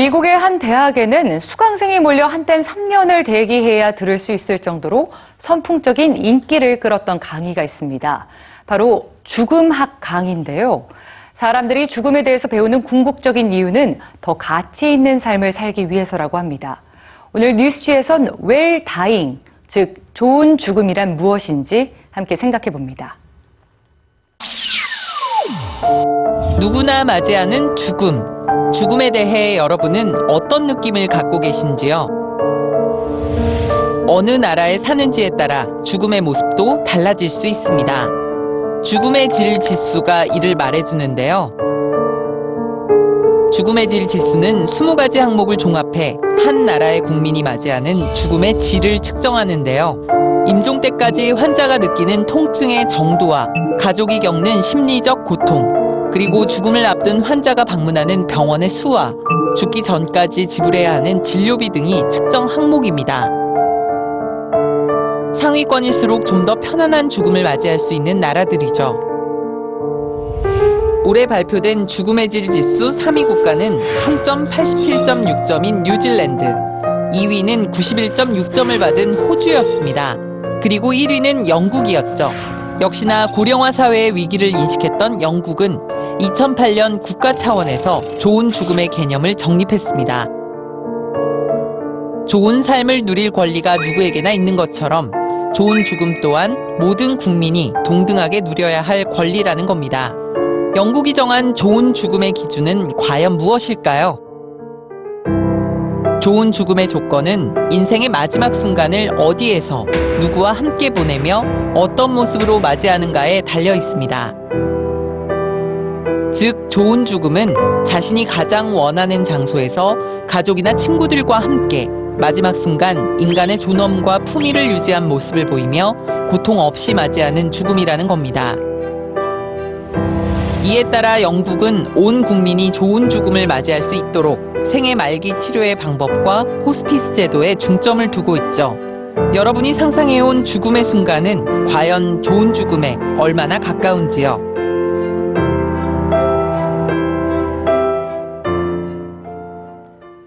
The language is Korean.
미국의 한 대학에는 수강생이 몰려 한땐 3년을 대기해야 들을 수 있을 정도로 선풍적인 인기를 끌었던 강의가 있습니다. 바로 죽음학 강의인데요. 사람들이 죽음에 대해서 배우는 궁극적인 이유는 더 가치 있는 삶을 살기 위해서라고 합니다. 오늘 뉴스지에선 웰 다잉, 즉 좋은 죽음이란 무엇인지 함께 생각해 봅니다. 누구나 맞이하는 죽음. 죽음에 대해 여러분은 어떤 느낌을 갖고 계신지요? 어느 나라에 사는지에 따라 죽음의 모습도 달라질 수 있습니다. 죽음의 질 지수가 이를 말해주는데요. 죽음의 질 지수는 20가지 항목을 종합해 한 나라의 국민이 맞이하는 죽음의 질을 측정하는데요. 임종 때까지 환자가 느끼는 통증의 정도와 가족이 겪는 심리적 고통, 그리고 죽음을 앞둔 환자가 방문하는 병원의 수와 죽기 전까지 지불해야 하는 진료비 등이 측정 항목입니다. 상위권일수록 좀 더 편안한 죽음을 맞이할 수 있는 나라들이죠. 올해 발표된 죽음의 질 지수 3위 국가는 총점 87.6점인 뉴질랜드, 2위는 91.6점을 받은 호주였습니다. 그리고 1위는 영국이었죠. 역시나 고령화 사회의 위기를 인식했던 영국은 2008년 국가 차원에서 좋은 죽음의 개념을 정립했습니다. 좋은 삶을 누릴 권리가 누구에게나 있는 것처럼 좋은 죽음 또한 모든 국민이 동등하게 누려야 할 권리라는 겁니다. 영국이 정한 좋은 죽음의 기준은 과연 무엇일까요? 좋은 죽음의 조건은 인생의 마지막 순간을 어디에서 누구와 함께 보내며 어떤 모습으로 맞이하는가에 달려 있습니다. 즉, 좋은 죽음은 자신이 가장 원하는 장소에서 가족이나 친구들과 함께 마지막 순간 인간의 존엄과 품위를 유지한 모습을 보이며 고통 없이 맞이하는 죽음이라는 겁니다. 이에 따라 영국은 온 국민이 좋은 죽음을 맞이할 수 있도록 생애 말기 치료의 방법과 호스피스 제도에 중점을 두고 있죠. 여러분이 상상해온 죽음의 순간은 과연 좋은 죽음에 얼마나 가까운지요?